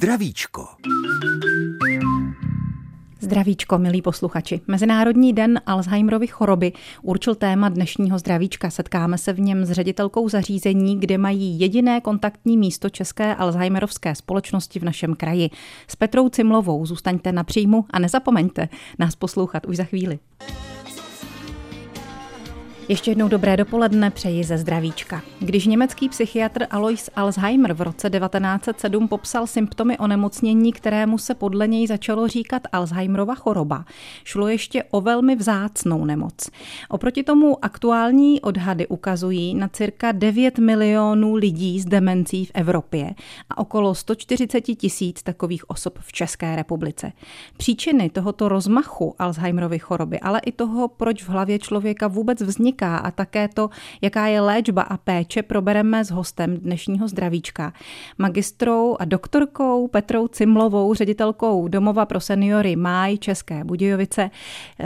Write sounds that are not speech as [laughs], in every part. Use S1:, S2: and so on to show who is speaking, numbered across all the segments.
S1: Zdravíčko.
S2: Zdravíčko, milí posluchači. Mezinárodní den Alzheimerovy choroby určil téma dnešního zdravíčka. Setkáme se v něm s ředitelkou zařízení, kde mají jediné kontaktní místo České Alzheimerovské společnosti v našem kraji. S Petrou Cimlovou zůstaňte na příjmu a nezapomeňte nás poslouchat už za chvíli. Ještě jednou dobré dopoledne přeji ze zdravíčka. Když německý psychiatr Alois Alzheimer v roce 1907 popsal symptomy onemocnění, kterému se podle něj začalo říkat Alzheimerova choroba, šlo ještě o velmi vzácnou nemoc. Oproti tomu aktuální odhady ukazují na cirka 9 milionů lidí s demencí v Evropě a okolo 140 tisíc takových osob v České republice. Příčiny tohoto rozmachu Alzheimerovy choroby, ale i toho, proč v hlavě člověka vůbec vzniká vzniká a také to, jaká je léčba a péče, probereme s hostem dnešního zdravíčka. Magistrou a doktorkou Petrou Cimlovou, ředitelkou Domova pro seniory Máj České Budějovice,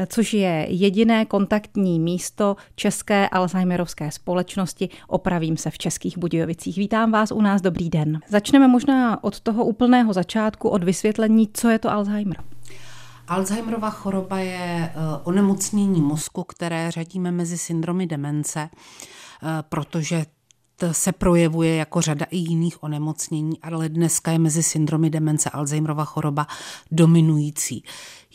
S2: což je jediné kontaktní místo České Alzheimerovské společnosti. Opravím se v Českých Budějovicích. Vítám vás u nás, dobrý den. Začneme možná od toho úplného začátku, od vysvětlení, co je to Alzheimer.
S3: Alzheimerova choroba je eh, onemocnění mozku, které řadíme mezi syndromy demence, eh, protože se projevuje jako řada i jiných onemocnění, ale dneska je mezi syndromy demence Alzheimerova choroba dominující.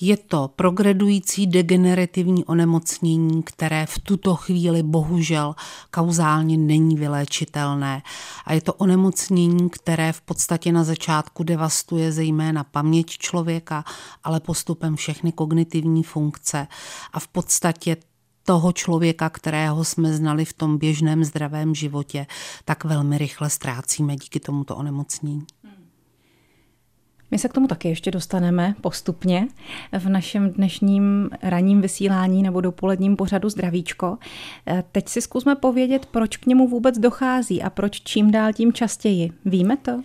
S3: Je to progredující degenerativní onemocnění, které v tuto chvíli bohužel kauzálně není vyléčitelné. A je to onemocnění, které v podstatě na začátku devastuje zejména paměť člověka, ale postupem všechny kognitivní funkce. A v podstatě toho člověka, kterého jsme znali v tom běžném zdravém životě, tak velmi rychle ztrácíme díky tomuto onemocnění.
S2: My se k tomu taky ještě dostaneme postupně v našem dnešním ranním vysílání nebo dopoledním pořadu Zdravíčko. Teď si zkusme povědět, proč k němu vůbec dochází a proč čím dál tím častěji. Víme to?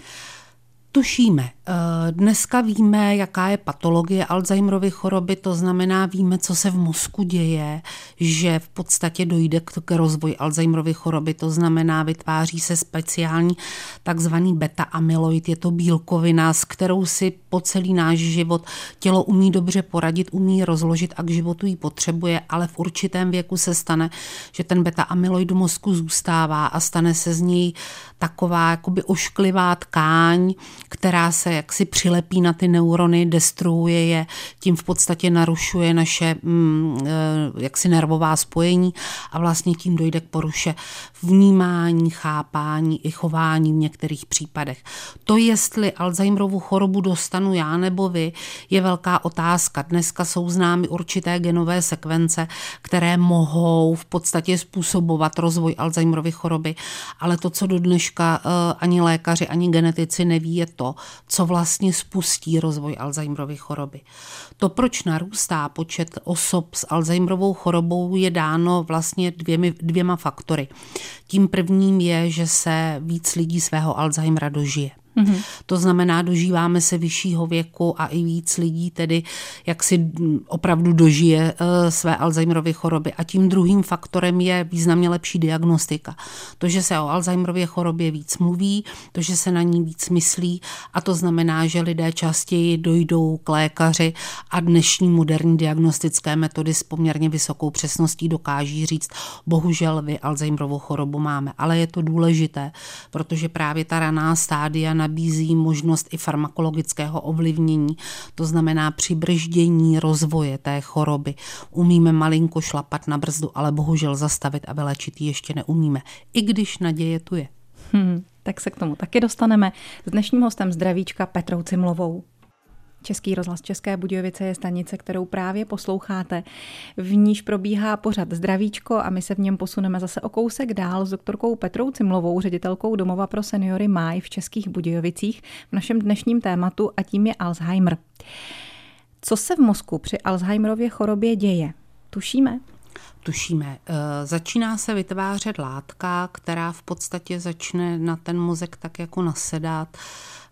S3: Tušíme. Eh, dneska víme, jaká je patologie Alzheimerovy choroby, to znamená, víme, co se v mozku děje, že v podstatě dojde k rozvoji Alzheimerovy choroby, to znamená, vytváří se speciální takzvaný beta-amyloid, je to bílkovina, s kterou si po celý náš život tělo umí dobře poradit, umí rozložit a k životu ji potřebuje, ale v určitém věku se stane, že ten beta-amyloid v mozku zůstává a stane se z něj taková jakoby ošklivá tkáň, která se jaksi přilepí na ty neurony, destruuje je, tím v podstatě narušuje naše mm, eh, jaksi nervová spojení a vlastně tím dojde k poruše vnímání, chápání i chování v některých případech. To, jestli Alzheimerovu chorobu dostanu já nebo vy, je velká otázka. Dneska jsou známy určité genové sekvence, které mohou v podstatě způsobovat rozvoj Alzheimerovy choroby, ale to, co do dneška eh, ani lékaři, ani genetici neví, je to, co vlastně spustí rozvoj Alzheimerovy choroby. To, proč narůstá počet osob s Alzheimerovou chorobou, je dáno vlastně dvěmi, dvěma faktory. Tím prvním je, že se víc lidí svého Alzheimera dožije. Mm-hmm. To znamená, dožíváme se vyššího věku a i víc lidí tedy jak si opravdu dožije uh, své Alzheimerovy choroby. A tím druhým faktorem je významně lepší diagnostika. To, že se o Alzheimerově chorobě víc mluví, to, že se na ní víc myslí a to znamená, že lidé častěji dojdou k lékaři a dnešní moderní diagnostické metody s poměrně vysokou přesností dokáží říct, bohužel vy Alzheimerovou chorobu máme. Ale je to důležité, protože právě ta raná stádia nabízí možnost i farmakologického ovlivnění, to znamená přibrždění rozvoje té choroby. Umíme malinko šlapat na brzdu, ale bohužel zastavit a vylečit ji ještě neumíme, i když naděje tu je.
S2: Hmm, tak se k tomu taky dostaneme s dnešním hostem zdravíčka Petrou Cimlovou. Český rozhlas České Budějovice je stanice, kterou právě posloucháte. V níž probíhá pořad Zdravíčko a my se v něm posuneme zase o kousek dál s doktorkou Petrou Cimlovou, ředitelkou Domova pro seniory Máj v Českých Budějovicích v našem dnešním tématu a tím je Alzheimer. Co se v mozku při Alzheimerově chorobě děje? Tušíme?
S3: tušíme. Začíná se vytvářet látka, která v podstatě začne na ten mozek tak jako nasedat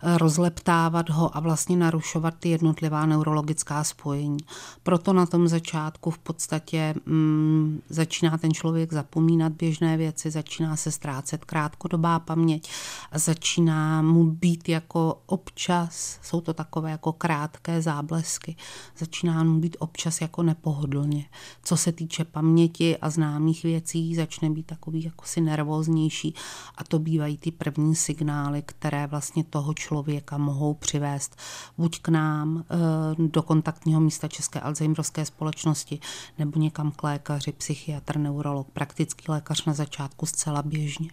S3: rozleptávat ho a vlastně narušovat ty jednotlivá neurologická spojení. Proto na tom začátku v podstatě mm, začíná ten člověk zapomínat běžné věci, začíná se ztrácet krátkodobá paměť a začíná mu být jako občas, jsou to takové jako krátké záblesky, začíná mu být občas jako nepohodlně. Co se týče paměti a známých věcí, začne být takový jako si nervóznější a to bývají ty první signály, které vlastně toho člověka člověka mohou přivést buď k nám eh, do kontaktního místa České Alzheimerovské společnosti nebo někam k lékaři, psychiatr, neurolog, praktický lékař na začátku zcela běžně.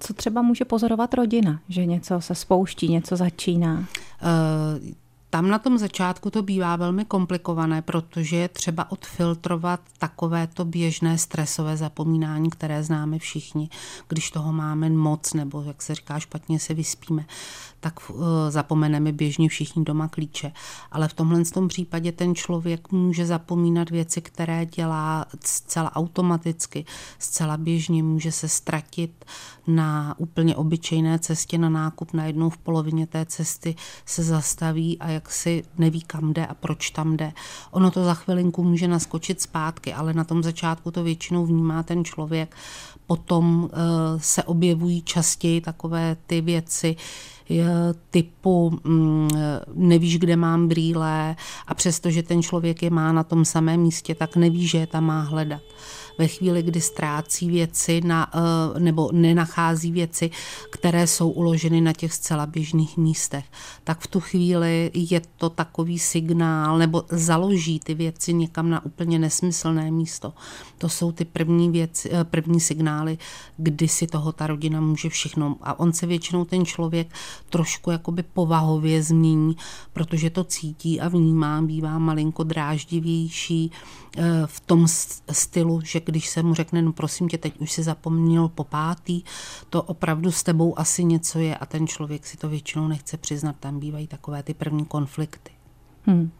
S2: Co třeba může pozorovat rodina, že něco se spouští, něco začíná?
S3: Tam na tom začátku to bývá velmi komplikované, protože je třeba odfiltrovat takovéto běžné stresové zapomínání, které známe všichni, když toho máme moc, nebo jak se říká, špatně se vyspíme tak uh, zapomeneme běžně všichni doma klíče. Ale v tomhle tom případě ten člověk může zapomínat věci, které dělá zcela automaticky, zcela běžně, může se ztratit na úplně obyčejné cestě na nákup, najednou v polovině té cesty se zastaví a jak si neví, kam jde a proč tam jde. Ono to za chvilinku může naskočit zpátky, ale na tom začátku to většinou vnímá ten člověk. Potom uh, se objevují častěji takové ty věci, typu mm, nevíš, kde mám brýle a přestože ten člověk je má na tom samém místě, tak neví, že je tam má hledat ve chvíli, kdy ztrácí věci na, eh, nebo nenachází věci, které jsou uloženy na těch zcela běžných místech, tak v tu chvíli je to takový signál, nebo založí ty věci někam na úplně nesmyslné místo. To jsou ty první, věci, eh, první signály, kdy si toho ta rodina může všechno. A on se většinou ten člověk trošku jakoby povahově změní, protože to cítí a vnímá, bývá malinko dráždivější eh, v tom stylu, že když se mu řekne, no prosím tě, teď už si zapomněl po pátý, to opravdu s tebou asi něco je a ten člověk si to většinou nechce přiznat, tam bývají takové ty první konflikty. Hmm.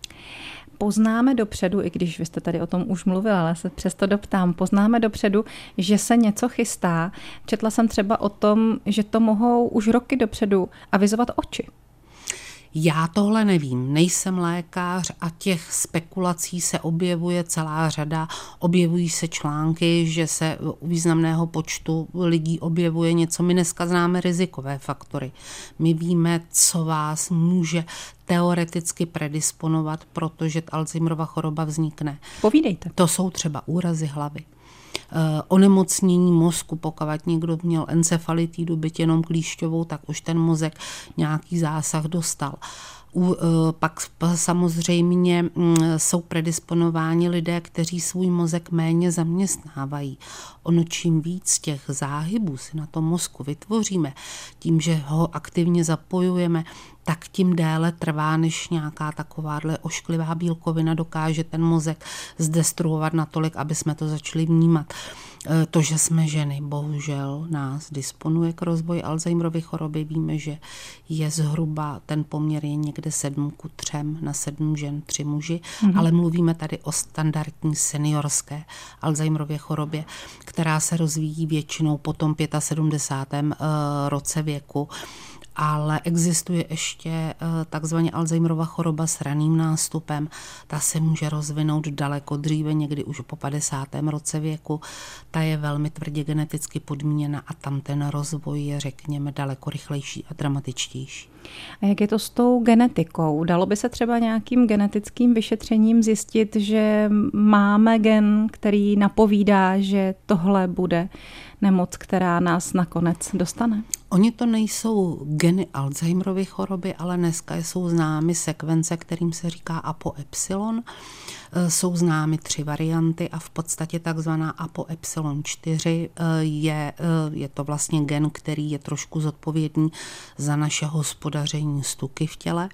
S2: Poznáme dopředu, i když vy jste tady o tom už mluvil, ale se přesto doptám, poznáme dopředu, že se něco chystá. Četla jsem třeba o tom, že to mohou už roky dopředu avizovat oči.
S3: Já tohle nevím, nejsem lékař a těch spekulací se objevuje celá řada. Objevují se články, že se u významného počtu lidí objevuje něco. My dneska známe rizikové faktory. My víme, co vás může teoreticky predisponovat, protože Alzheimerova choroba vznikne.
S2: Povídejte.
S3: To jsou třeba úrazy hlavy onemocnění mozku, pokud někdo měl encefalitidu, byt jenom klíšťovou, tak už ten mozek nějaký zásah dostal. U, eh, pak samozřejmě mm, jsou predisponováni lidé, kteří svůj mozek méně zaměstnávají. Ono čím víc těch záhybů si na tom mozku vytvoříme, tím, že ho aktivně zapojujeme, tak tím déle trvá, než nějaká takováhle ošklivá bílkovina dokáže ten mozek zdestruovat natolik, aby jsme to začali vnímat. E, to, že jsme ženy, bohužel nás disponuje k rozvoji Alzheimerovy choroby. Víme, že je zhruba, ten poměr je někde sedm ku třem na sedm žen, tři muži, mm-hmm. ale mluvíme tady o standardní seniorské Alzheimerově chorobě, která se rozvíjí většinou po tom 75. E, roce věku ale existuje ještě eh, takzvaně Alzheimerova choroba s raným nástupem. Ta se může rozvinout daleko dříve, někdy už po 50. roce věku. Ta je velmi tvrdě geneticky podmíněna a tam ten rozvoj je, řekněme, daleko rychlejší a dramatičtější.
S2: A jak je to s tou genetikou? Dalo by se třeba nějakým genetickým vyšetřením zjistit, že máme gen, který napovídá, že tohle bude nemoc, která nás nakonec dostane?
S3: Oni to nejsou geny Alzheimerovy choroby, ale dneska jsou známy sekvence, kterým se říká apoepsilon. Eh, jsou známy tři varianty a v podstatě takzvaná apoepsilon 4 eh, je, eh, je to vlastně gen, který je trošku zodpovědný za naše hospodaření stuky v těle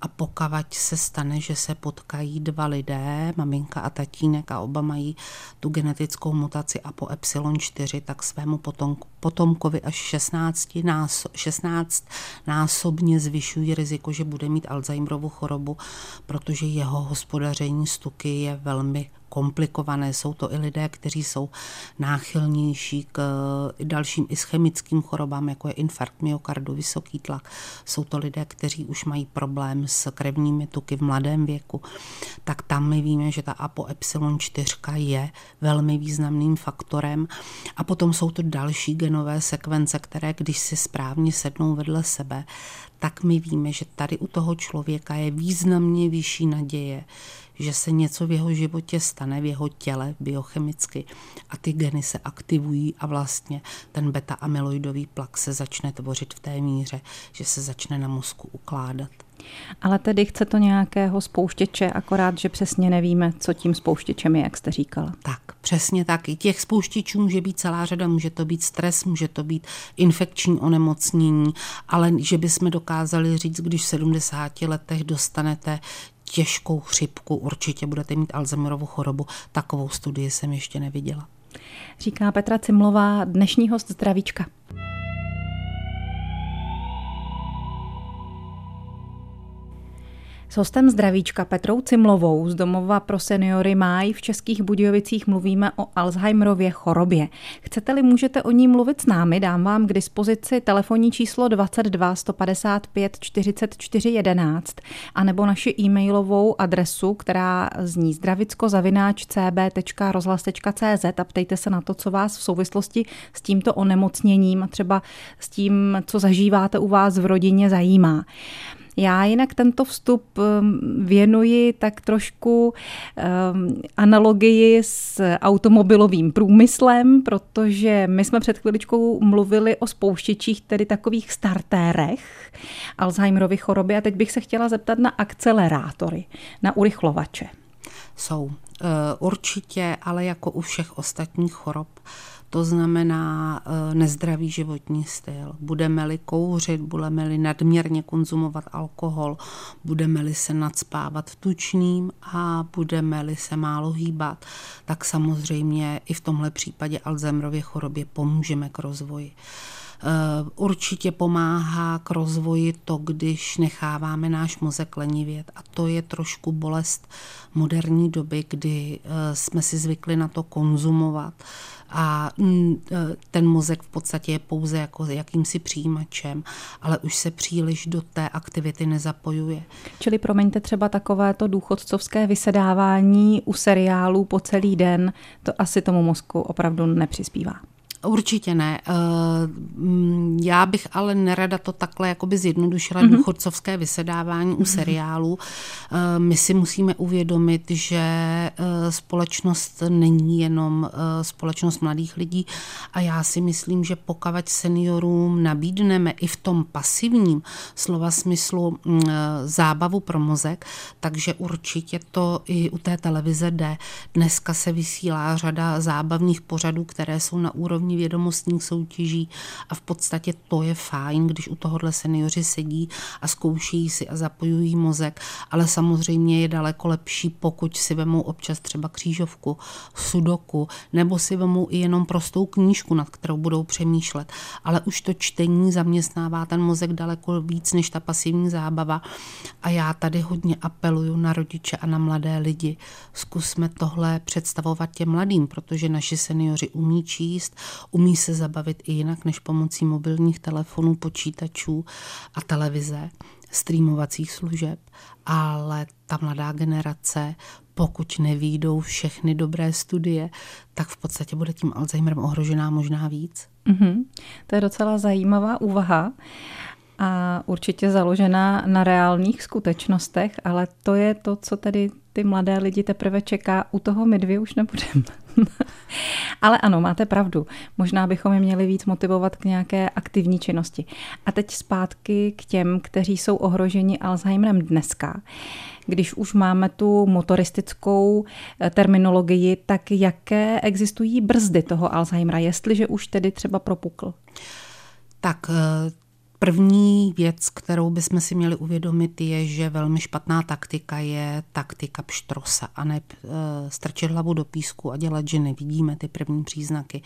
S3: a pokavať se stane, že se potkají dva lidé, maminka a tatínek a oba mají tu genetickou mutaci apoepsilon 4, tak svému potomku, potomkovi až 16, náso, 16 násobně zvyšují riziko, že bude mít Alzheimerovu chorobu, protože jeho hospodaření stuky je velmi komplikované. Jsou to i lidé, kteří jsou náchylnější k dalším ischemickým chorobám, jako je infarkt myokardu, vysoký tlak. Jsou to lidé, kteří už mají problém s krevními tuky v mladém věku. Tak tam my víme, že ta ApoE4 je velmi významným faktorem. A potom jsou to další genové sekvence, které, když si správně sednou vedle sebe, tak my víme, že tady u toho člověka je významně vyšší naděje, že se něco v jeho životě stane, v jeho těle biochemicky a ty geny se aktivují a vlastně ten beta-amyloidový plak se začne tvořit v té míře, že se začne na mozku ukládat.
S2: Ale tedy chce to nějakého spouštěče, akorát, že přesně nevíme, co tím spouštěčem je, jak jste říkala.
S3: Tak, přesně tak. I těch spouštěčů může být celá řada, může to být stres, může to být infekční onemocnění, ale že bychom dokázali říct, když v 70 letech dostanete těžkou chřipku, určitě budete mít Alzheimerovu chorobu. Takovou studii jsem ještě neviděla.
S2: Říká Petra Cimlová, dnešní host zdravíčka. S hostem zdravíčka Petrou Cimlovou z domova pro seniory Máj v Českých Budějovicích mluvíme o Alzheimerově chorobě. Chcete-li, můžete o ní mluvit s námi, dám vám k dispozici telefonní číslo 22 155 44 11 anebo naši e-mailovou adresu, která zní zdravicko-cb.rozhlas.cz a ptejte se na to, co vás v souvislosti s tímto onemocněním a třeba s tím, co zažíváte u vás v rodině zajímá. Já jinak tento vstup um, věnuji tak trošku um, analogii s automobilovým průmyslem, protože my jsme před chviličkou mluvili o spouštěčích, tedy takových startérech Alzheimerovy choroby a teď bych se chtěla zeptat na akcelerátory, na urychlovače.
S3: Jsou uh, určitě, ale jako u všech ostatních chorob to znamená eh, nezdravý životní styl. Budeme-li kouřit, budeme-li nadměrně konzumovat alkohol, budeme-li se nadspávat tučným a budeme-li se málo hýbat, tak samozřejmě i v tomhle případě Alzheimerově chorobě pomůžeme k rozvoji. Eh, určitě pomáhá k rozvoji to, když necháváme náš mozek lenivět a to je trošku bolest moderní doby, kdy eh, jsme si zvykli na to konzumovat a mm, e, ten mozek v podstatě je pouze jako jakýmsi přijímačem, ale už se příliš do té aktivity nezapojuje.
S2: Čili promiňte třeba takovéto důchodcovské vysedávání u seriálů po celý den, to asi tomu mozku opravdu nepřispívá.
S3: Určitě ne. Eh, mm, já bych ale nerada to takhle jakoby zjednodušila mm-hmm. důchodcovské vysedávání mm-hmm. u mhm. seriálů. Eh, my si musíme uvědomit, že eh, společnost není jenom společnost mladých lidí a já si myslím, že pokud seniorům nabídneme i v tom pasivním slova smyslu mm, zábavu pro mozek, takže určitě to i u té televize jde. Dneska se vysílá řada zábavných pořadů, které jsou na úrovni vědomostních soutěží a v podstatě to je fajn, když u tohohle seniori sedí a zkouší si a zapojují mozek, ale samozřejmě je daleko lepší, pokud si vemou občas třeba křížovku, sudoku, nebo si vemou i jenom prostou knížku, nad kterou budou přemýšlet. Ale už to čtení zaměstnává ten mozek daleko víc než ta pasivní zábava. A já tady hodně apeluju na rodiče a na mladé lidi. Zkusme tohle představovat těm mladým, protože naši seniori umí číst, Umí se zabavit i jinak než pomocí mobilních telefonů, počítačů a televize, streamovacích služeb, ale ta mladá generace, pokud nevídou všechny dobré studie, tak v podstatě bude tím Alzheimerem ohrožená možná víc.
S2: Mm-hmm. To je docela zajímavá úvaha a určitě založená na reálných skutečnostech, ale to je to, co tedy ty mladé lidi teprve čeká. U toho my dvě už nebudeme. [laughs] ale ano, máte pravdu. Možná bychom je měli víc motivovat k nějaké aktivní činnosti. A teď zpátky k těm, kteří jsou ohroženi Alzheimerem dneska. Když už máme tu motoristickou eh, terminologii, tak jaké existují brzdy toho Alzheimera, jestliže už tedy třeba propukl?
S3: Tak eh, První věc, kterou bychom si měli uvědomit, je, že velmi špatná taktika je taktika pštrosa a ne e, strčit hlavu do písku a dělat, že nevidíme ty první příznaky.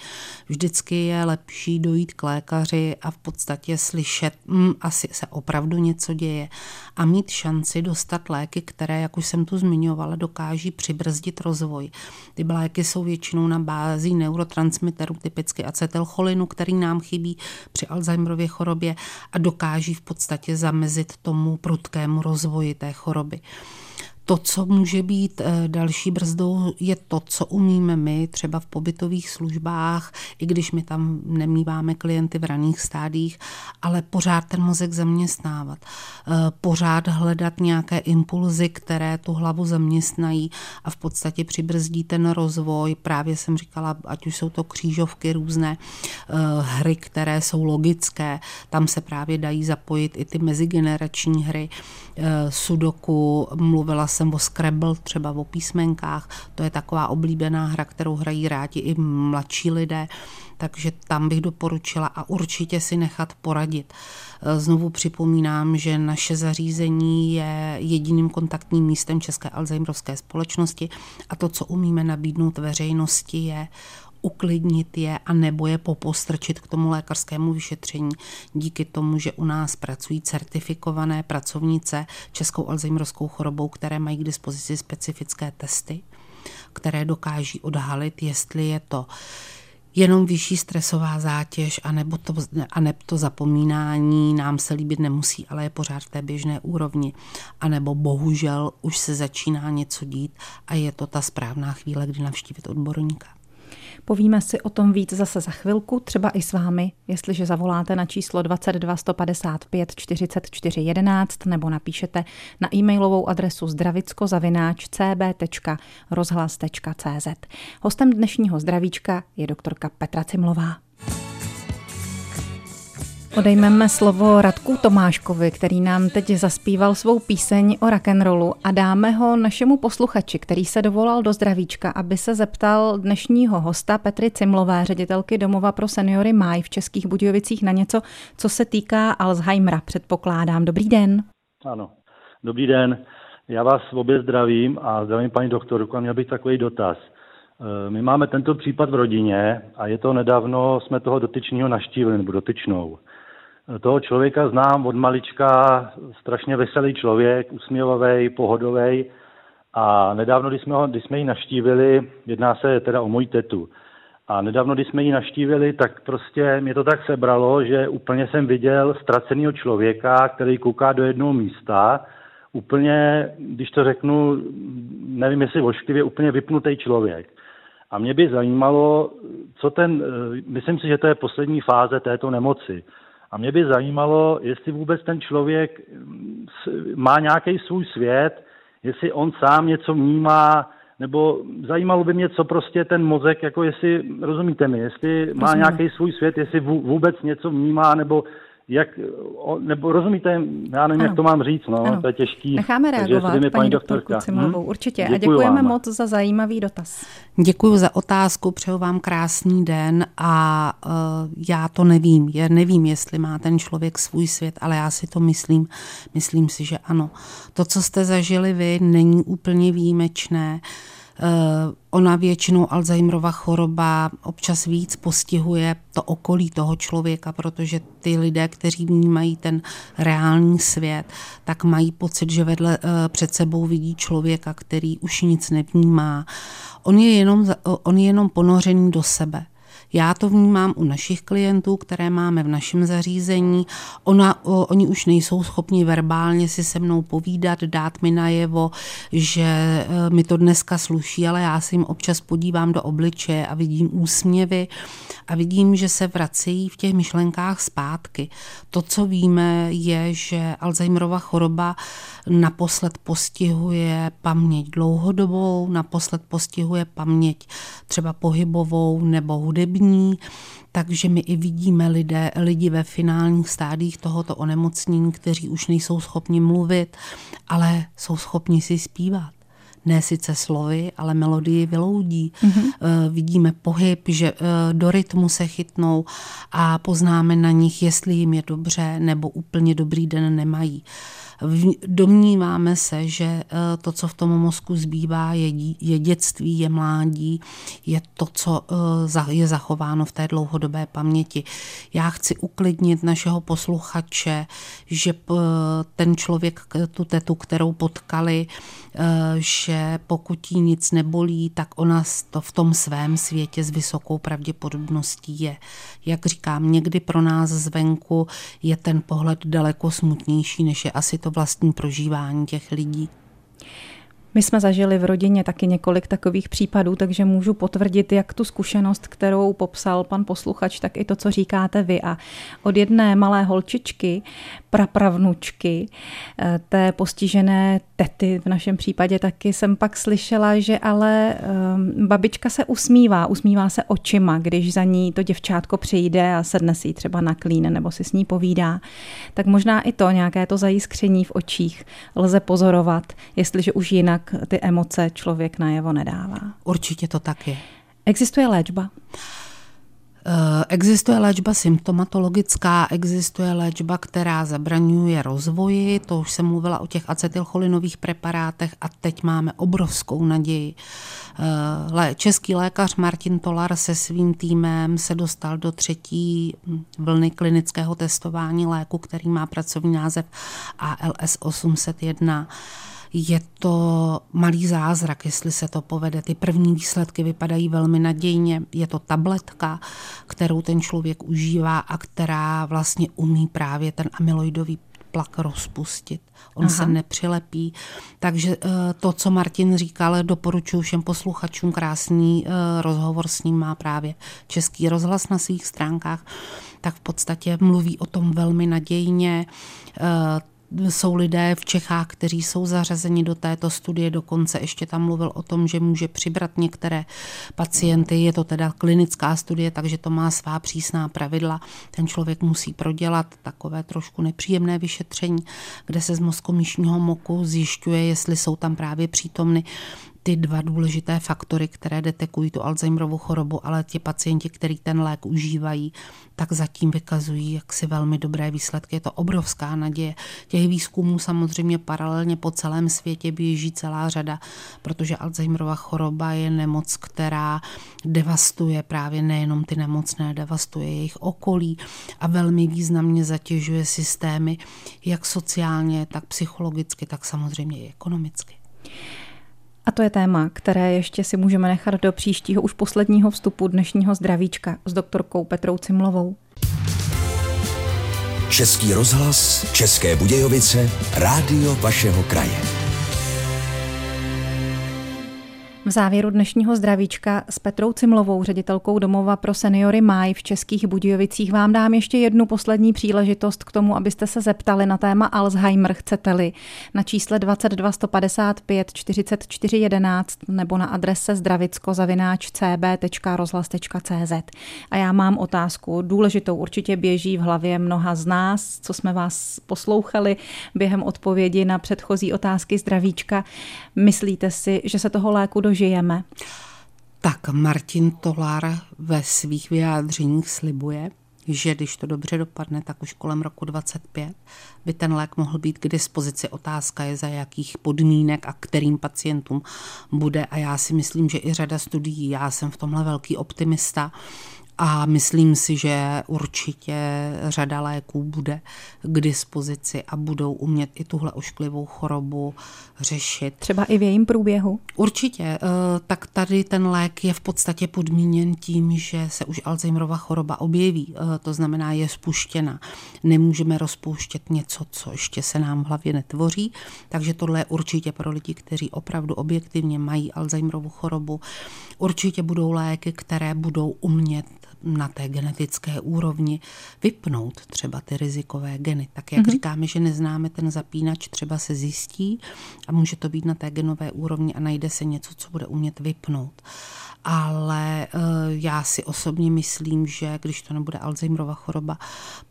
S3: Vždycky je lepší dojít k lékaři a v podstatě slyšet, hm, asi se opravdu něco děje a mít šanci dostat léky, které, jak už jsem tu zmiňovala, dokáží přibrzdit rozvoj. Ty léky jsou většinou na bázi neurotransmiterů, typicky acetylcholinu, který nám chybí při Alzheimerově chorobě a dokáží v podstatě zamezit tomu prudkému rozvoji té choroby. To, co může být eh, další brzdou, je to, co umíme my třeba v pobytových službách, i když my tam nemýváme klienty v raných stádích, ale pořád ten mozek zaměstnávat. Eh, pořád hledat nějaké impulzy, které tu hlavu zaměstnají a v podstatě přibrzdí ten rozvoj. Právě jsem říkala, ať už jsou to křížovky různé, eh, hry, které jsou logické, tam se právě dají zapojit i ty mezigenerační hry, sudoku, mluvila jsem jsem o Scrabble, třeba o písmenkách, to je taková oblíbená hra, kterou hrají rádi i mladší lidé, takže tam bych doporučila a určitě si nechat poradit. Znovu připomínám, že naše zařízení je jediným kontaktním místem České Alzheimerovské společnosti a to, co umíme nabídnout veřejnosti, je uklidnit je a nebo je popostrčit k tomu lékařskému vyšetření díky tomu, že u nás pracují certifikované pracovnice Českou Alzheimerovskou chorobou, které mají k dispozici specifické testy, které dokáží odhalit, jestli je to jenom vyšší stresová zátěž, anebo to, anebo to zapomínání nám se líbit nemusí, ale je pořád v té běžné úrovni, anebo bohužel už se začíná něco dít a je to ta správná chvíle, kdy navštívit odborníka.
S2: Povíme si o tom víc zase za chvilku, třeba i s vámi, jestliže zavoláte na číslo 22 155 44 11 nebo napíšete na e-mailovou adresu zdravicko-cb.rozhlas.cz. Hostem dnešního zdravíčka je doktorka Petra Cimlová. Odejmeme slovo Radku Tomáškovi, který nám teď zaspíval svou píseň o rock'n'rollu a dáme ho našemu posluchači, který se dovolal do zdravíčka, aby se zeptal dnešního hosta Petry Cimlové, ředitelky domova pro seniory Máj v Českých Budějovicích na něco, co se týká Alzheimera, předpokládám. Dobrý den.
S1: Ano, dobrý den. Já vás obě zdravím a zdravím paní doktorku a měl bych takový dotaz. E, my máme tento případ v rodině a je to nedávno, jsme toho dotyčního naštívili, nebo dotyčnou toho člověka znám od malička, strašně veselý člověk, usměvavý, pohodový. A nedávno, když jsme, ho, když jsme ji naštívili, jedná se teda o moji tetu, a nedávno, když jsme ji naštívili, tak prostě mě to tak sebralo, že úplně jsem viděl ztraceného člověka, který kouká do jednoho místa, úplně, když to řeknu, nevím jestli ošklivě, úplně vypnutý člověk. A mě by zajímalo, co ten, myslím si, že to je poslední fáze této nemoci. A mě by zajímalo, jestli vůbec ten člověk má nějaký svůj svět, jestli on sám něco vnímá, nebo zajímalo by mě, co prostě ten mozek, jako jestli, rozumíte mi, jestli má nějaký svůj svět, jestli vůbec něco vnímá, nebo jak, nebo rozumíte, já nevím, ano. jak to mám říct, no, ano. to je těžký.
S2: Necháme reagovat, paní, paní doktorku Cimlovou, hm? určitě. Děkuju a děkujeme vám. moc za zajímavý dotaz.
S3: Děkuji za otázku, přeju vám krásný den a uh, já to nevím. Já nevím, jestli má ten člověk svůj svět, ale já si to myslím. Myslím si, že ano. To, co jste zažili vy, není úplně výjimečné. Uh, ona většinou Alzheimerova choroba občas víc postihuje to okolí toho člověka, protože ty lidé, kteří vnímají ten reálný svět, tak mají pocit, že vedle eh, před sebou vidí člověka, který už nic nevnímá. On je jenom, on je jenom ponořený do sebe. Já to vnímám u našich klientů, které máme v našem zařízení. Ona, o, oni už nejsou schopni verbálně si se mnou povídat, dát mi najevo, že e, mi to dneska sluší, ale já si jim občas podívám do obličeje a vidím úsměvy a vidím, že se vracejí v těch myšlenkách zpátky. To, co víme, je, že Alzheimerova choroba naposled postihuje paměť dlouhodobou, naposled postihuje paměť třeba pohybovou nebo hudební, takže my i vidíme lidé, lidi ve finálních stádích tohoto onemocnění, kteří už nejsou schopni mluvit, ale jsou schopni si zpívat ne sice slovy, ale melodii vyloudí. Mm-hmm. Vidíme pohyb, že do rytmu se chytnou a poznáme na nich, jestli jim je dobře nebo úplně dobrý den nemají. Domníváme se, že eh, to, co v tom mozku zbývá, je, dětství, je mládí, je to, co eh, je zachováno v té dlouhodobé paměti. Já chci uklidnit našeho posluchače, že eh, ten člověk, tu tetu, kterou potkali, že pokud jí nic nebolí, tak ona to v tom svém světě s vysokou pravděpodobností je. Jak říkám, někdy pro nás zvenku je ten pohled daleko smutnější, než je asi to vlastní prožívání těch lidí.
S2: My jsme zažili v rodině taky několik takových případů, takže můžu potvrdit jak tu zkušenost, kterou popsal pan posluchač, tak i to, co říkáte vy. A od jedné malé holčičky, prapravnučky, eh, té postižené tety v našem případě taky jsem pak slyšela, že ale um, babička se usmívá, usmívá se očima, když za ní to děvčátko přijde a sedne si třeba na klín nebo si s ní povídá. Tak možná i to, nějaké to zajiskření v očích lze pozorovat, jestliže už jinak jinak ty emoce člověk najevo nedává.
S3: Určitě to tak je.
S2: Existuje léčba?
S3: Eh, existuje léčba symptomatologická, existuje léčba, která zabraňuje rozvoji, to už jsem mluvila o těch acetylcholinových preparátech a teď máme obrovskou naději. Eh, český lékař Martin Tolar se svým týmem se dostal do třetí vlny klinického testování léku, který má pracovní název ALS 801 je to malý zázrak, jestli se to povede. Ty první výsledky vypadají velmi nadějně. Je to tabletka, kterou ten člověk užívá a která vlastně umí právě ten amyloidový plak rozpustit. On Aha. se nepřilepí. Takže eh, to, co Martin říkal, doporučuji všem posluchačům. Krásný eh, rozhovor s ním má právě Český rozhlas na svých stránkách. Tak v podstatě mluví o tom velmi nadějně eh, jsou lidé v Čechách, kteří jsou zařazeni do této studie, dokonce ještě tam mluvil o tom, že může přibrat některé pacienty, je to teda klinická studie, takže to má svá přísná pravidla. Ten člověk musí prodělat takové trošku nepříjemné vyšetření, kde se z mozkomíšního moku zjišťuje, jestli jsou tam právě přítomny ty dva důležité faktory, které detekují tu Alzheimerovu chorobu, ale ti pacienti, kteří ten lék užívají, tak zatím vykazují jaksi velmi dobré výsledky. Je to obrovská naděje. Těch výzkumů samozřejmě paralelně po celém světě běží celá řada, protože Alzheimerova choroba je nemoc, která devastuje právě nejenom ty nemocné, devastuje jejich okolí a velmi významně zatěžuje systémy, jak sociálně, tak psychologicky, tak samozřejmě i ekonomicky.
S2: A to je téma, které ještě si můžeme nechat do příštího už posledního vstupu dnešního zdravíčka s doktorkou Petrou Cimlovou.
S4: Český rozhlas, České Budějovice, rádio vašeho kraje.
S2: V závěru dnešního zdravíčka s Petrou Cimlovou, ředitelkou domova pro seniory Maj v Českých Budějovicích, vám dám ještě jednu poslední příležitost k tomu, abyste se zeptali na téma Alzheimer, chcete-li, na čísle 22 155 44 11 nebo na adrese zdravicko-cb.rozhlas.cz. A já mám otázku, důležitou určitě běží v hlavě mnoha z nás, co jsme vás poslouchali během odpovědi na předchozí otázky zdravíčka. Myslíte si, že se toho léku dožijeme? žijeme?
S3: Tak Martin Tolar ve svých vyjádřeních slibuje, že když to dobře dopadne, tak už kolem roku 25 by ten lék mohl být k dispozici. Otázka je, za jakých podmínek a kterým pacientům bude. A já si myslím, že i řada studií, já jsem v tomhle velký optimista, a myslím si, že určitě řada léků bude k dispozici a budou umět i tuhle ošklivou chorobu řešit.
S2: Třeba i v jejím průběhu?
S3: Určitě. Eh, tak tady ten lék je v podstatě podmíněn tím, že se už Alzheimerova choroba objeví. Eh, to znamená, je spuštěna. Nemůžeme rozpouštět něco, co ještě se nám v hlavě netvoří. Takže tohle je určitě pro lidi, kteří opravdu objektivně mají Alzheimerovu chorobu. Určitě budou léky, které budou umět na té genetické úrovni vypnout třeba ty rizikové geny. Tak jak mm-hmm. říkáme, že neznáme ten zapínač, třeba se zjistí a může to být na té genové úrovni a najde se něco, co bude umět vypnout ale eh, já si osobně myslím, že když to nebude Alzheimerova choroba,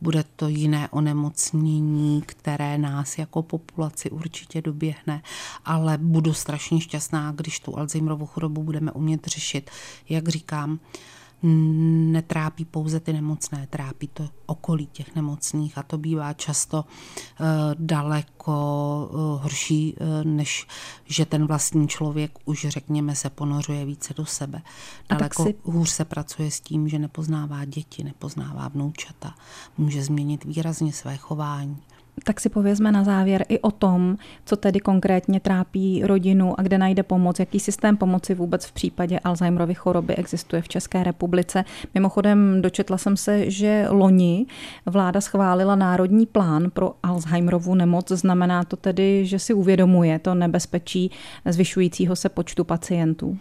S3: bude to jiné onemocnění, které nás jako populaci určitě doběhne, ale budu strašně šťastná, když tu Alzheimerovu chorobu budeme umět řešit. Jak říkám, netrápí pouze ty nemocné, trápí to okolí těch nemocných a to bývá často uh, daleko uh, horší, uh, než že ten vlastní člověk už, řekněme, se ponořuje více do sebe. Daleko si... hůř se pracuje s tím, že nepoznává děti, nepoznává vnoučata, může změnit výrazně své chování
S2: tak si povězme na závěr i o tom, co tedy konkrétně trápí rodinu a kde najde pomoc, jaký systém pomoci vůbec v případě Alzheimerovy choroby existuje v České republice. Mimochodem dočetla jsem se, že loni vláda schválila národní plán pro Alzheimerovu nemoc. Znamená to tedy, že si uvědomuje to nebezpečí zvyšujícího se počtu pacientů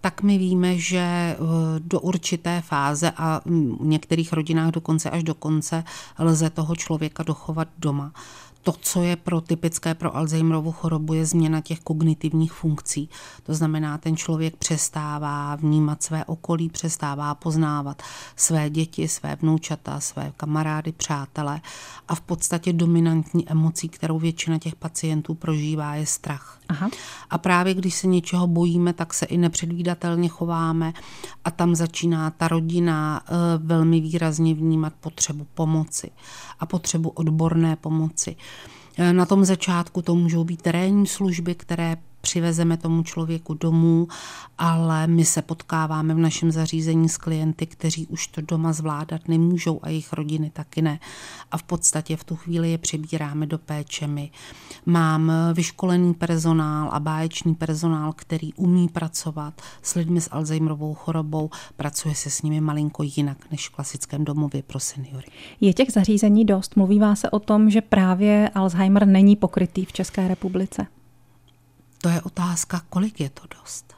S3: tak my víme, že eh, do určité fáze a v některých rodinách dokonce až do konce lze toho člověka dochovat doma to, co je pro typické pro Alzheimerovu chorobu, je změna těch kognitivních funkcí. To znamená, ten člověk přestává vnímat své okolí, přestává poznávat své děti, své vnoučata, své kamarády, přátelé a v podstatě dominantní emocí, kterou většina těch pacientů prožívá, je strach. Aha. A právě když se něčeho bojíme, tak se i nepředvídatelně chováme a tam začíná ta rodina eh, velmi výrazně vnímat potřebu pomoci a potřebu odborné pomoci. Na tom začátku to můžou být terénní služby, které přivezeme tomu člověku domů, ale my se potkáváme v našem zařízení s klienty, kteří už to doma zvládat nemůžou a jejich rodiny taky ne. A v podstatě v tu chvíli je přebíráme do péče my. Mám vyškolený personál a báječný personál, který umí pracovat s lidmi s Alzheimerovou chorobou, pracuje se s nimi malinko jinak než v klasickém domově pro seniory.
S2: Je těch zařízení dost? Mluvívá se o tom, že právě Alzheimer není pokrytý v České republice?
S3: To je otázka, kolik je to dost.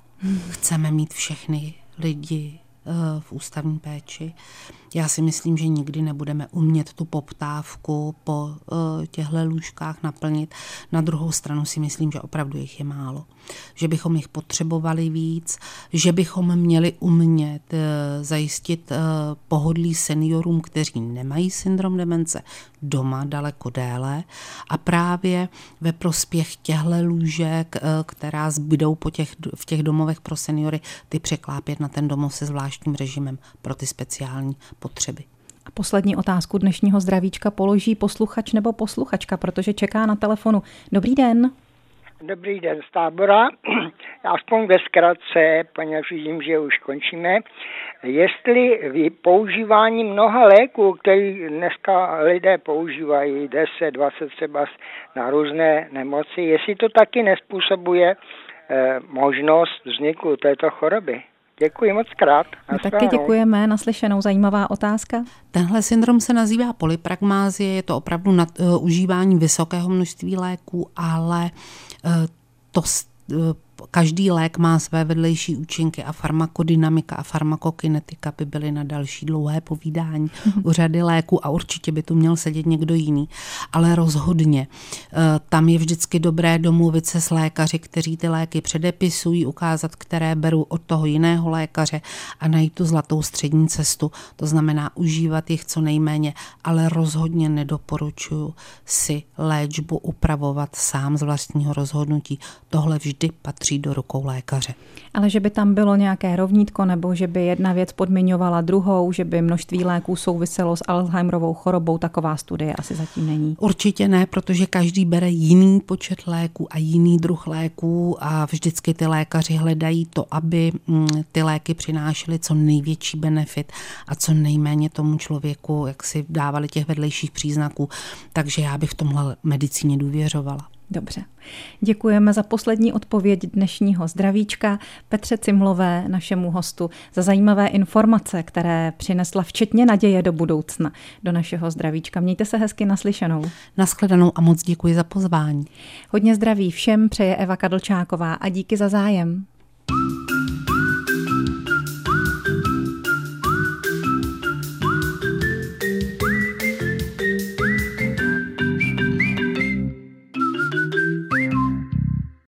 S3: Chceme mít všechny lidi v ústavní péči. Já si myslím, že nikdy nebudeme umět tu poptávku po uh, těchto lůžkách naplnit. Na druhou stranu si myslím, že opravdu jich je málo. Že bychom jich potřebovali víc, že bychom měli umět uh, zajistit pohodlí seniorům, kteří nemají syndrom demence, doma daleko déle a právě ve prospěch těchto lůžek, která zbydou po těch, v těch domovech pro seniory, ty překlápět na ten domov se zvláštním režimem pro ty speciální potřeby.
S2: A poslední otázku dnešního zdravíčka položí posluchač nebo posluchačka, protože čeká na telefonu. Dobrý den.
S5: Dobrý den z tábora. [clears throat] Aspoň ve zkratce, poněvadž vidím, že už končíme. Jestli vy používání mnoha léků, který dneska lidé používají, 10, 20 třeba na různé nemoci, jestli to taky nespůsobuje eh, možnost vzniku této choroby? Děkuji moc krát.
S2: My taky děkujeme, naslyšenou zajímavá otázka.
S3: Tenhle syndrom se nazývá polypragmázie, je to opravdu nad, uh, užívání vysokého množství léků, ale uh, to uh, každý lék má své vedlejší účinky a farmakodynamika a farmakokinetika by byly na další dlouhé povídání u [laughs] řady léků a určitě by tu měl sedět někdo jiný. Ale rozhodně, eh, tam je vždycky dobré domluvit se s lékaři, kteří ty léky předepisují, ukázat, které beru od toho jiného lékaře a najít tu zlatou střední cestu. To znamená užívat jich co nejméně, ale rozhodně nedoporučuju si léčbu upravovat sám z vlastního rozhodnutí. Tohle vždy patří patří do rukou lékaře.
S2: Ale že by tam bylo nějaké rovnítko, nebo že by jedna věc podmiňovala druhou, že by množství léků souviselo s Alzheimerovou chorobou, taková studie asi zatím není.
S3: Určitě ne, protože každý bere jiný počet léků a jiný druh léků a vždycky ty lékaři hledají to, aby mm, ty léky přinášely co největší benefit a co nejméně tomu člověku, jak si dávali těch vedlejších příznaků. Takže já bych v tomhle medicíně důvěřovala.
S2: Dobře. Děkujeme za poslední odpověď dnešního zdravíčka Petře Cimlové, našemu hostu, za zajímavé informace, které přinesla včetně naděje do budoucna do našeho zdravíčka. Mějte se hezky naslyšenou.
S3: Naschledanou a moc děkuji za pozvání.
S2: Hodně zdraví všem přeje Eva Kadlčáková a díky za zájem.